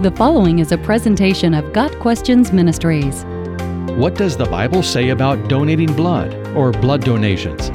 The following is a presentation of Got Questions Ministries. What does the Bible say about donating blood or blood donations?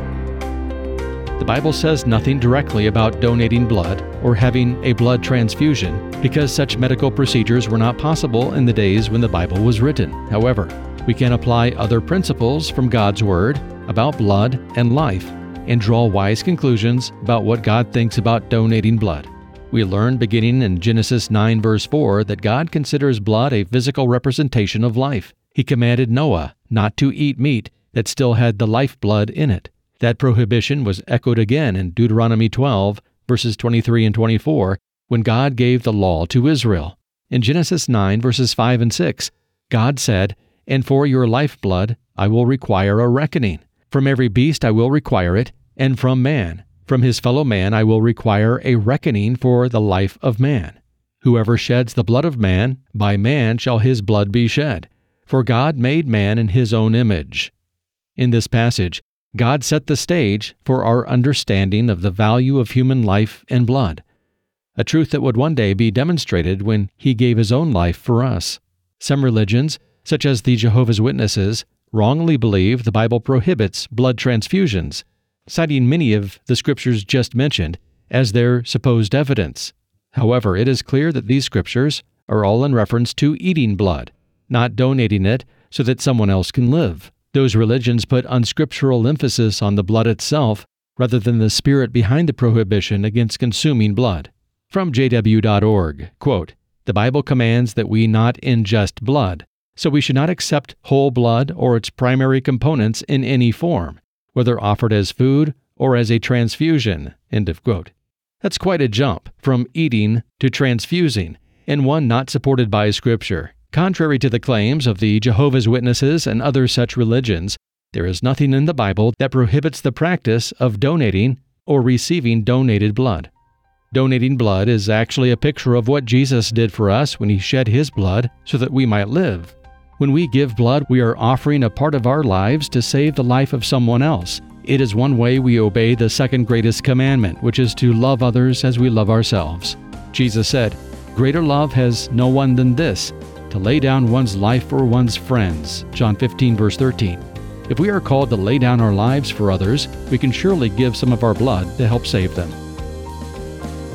The Bible says nothing directly about donating blood or having a blood transfusion because such medical procedures were not possible in the days when the Bible was written. However, we can apply other principles from God's Word about blood and life and draw wise conclusions about what God thinks about donating blood. We learn beginning in Genesis 9, verse 4, that God considers blood a physical representation of life. He commanded Noah not to eat meat that still had the lifeblood in it. That prohibition was echoed again in Deuteronomy 12, verses 23 and 24, when God gave the law to Israel. In Genesis 9, verses 5 and 6, God said, And for your lifeblood I will require a reckoning. From every beast I will require it, and from man. From his fellow man I will require a reckoning for the life of man. Whoever sheds the blood of man, by man shall his blood be shed. For God made man in his own image. In this passage, God set the stage for our understanding of the value of human life and blood, a truth that would one day be demonstrated when He gave His own life for us. Some religions, such as the Jehovah's Witnesses, wrongly believe the Bible prohibits blood transfusions citing many of the scriptures just mentioned as their supposed evidence. However, it is clear that these scriptures are all in reference to eating blood, not donating it so that someone else can live. Those religions put unscriptural emphasis on the blood itself rather than the spirit behind the prohibition against consuming blood. From jw.org, quote, The Bible commands that we not ingest blood, so we should not accept whole blood or its primary components in any form whether offered as food or as a transfusion. End of quote. That's quite a jump from eating to transfusing, and one not supported by Scripture. Contrary to the claims of the Jehovah's Witnesses and other such religions, there is nothing in the Bible that prohibits the practice of donating or receiving donated blood. Donating blood is actually a picture of what Jesus did for us when he shed his blood so that we might live. When we give blood, we are offering a part of our lives to save the life of someone else. It is one way we obey the second greatest commandment, which is to love others as we love ourselves. Jesus said, Greater love has no one than this, to lay down one's life for one's friends. John 15, verse 13. If we are called to lay down our lives for others, we can surely give some of our blood to help save them.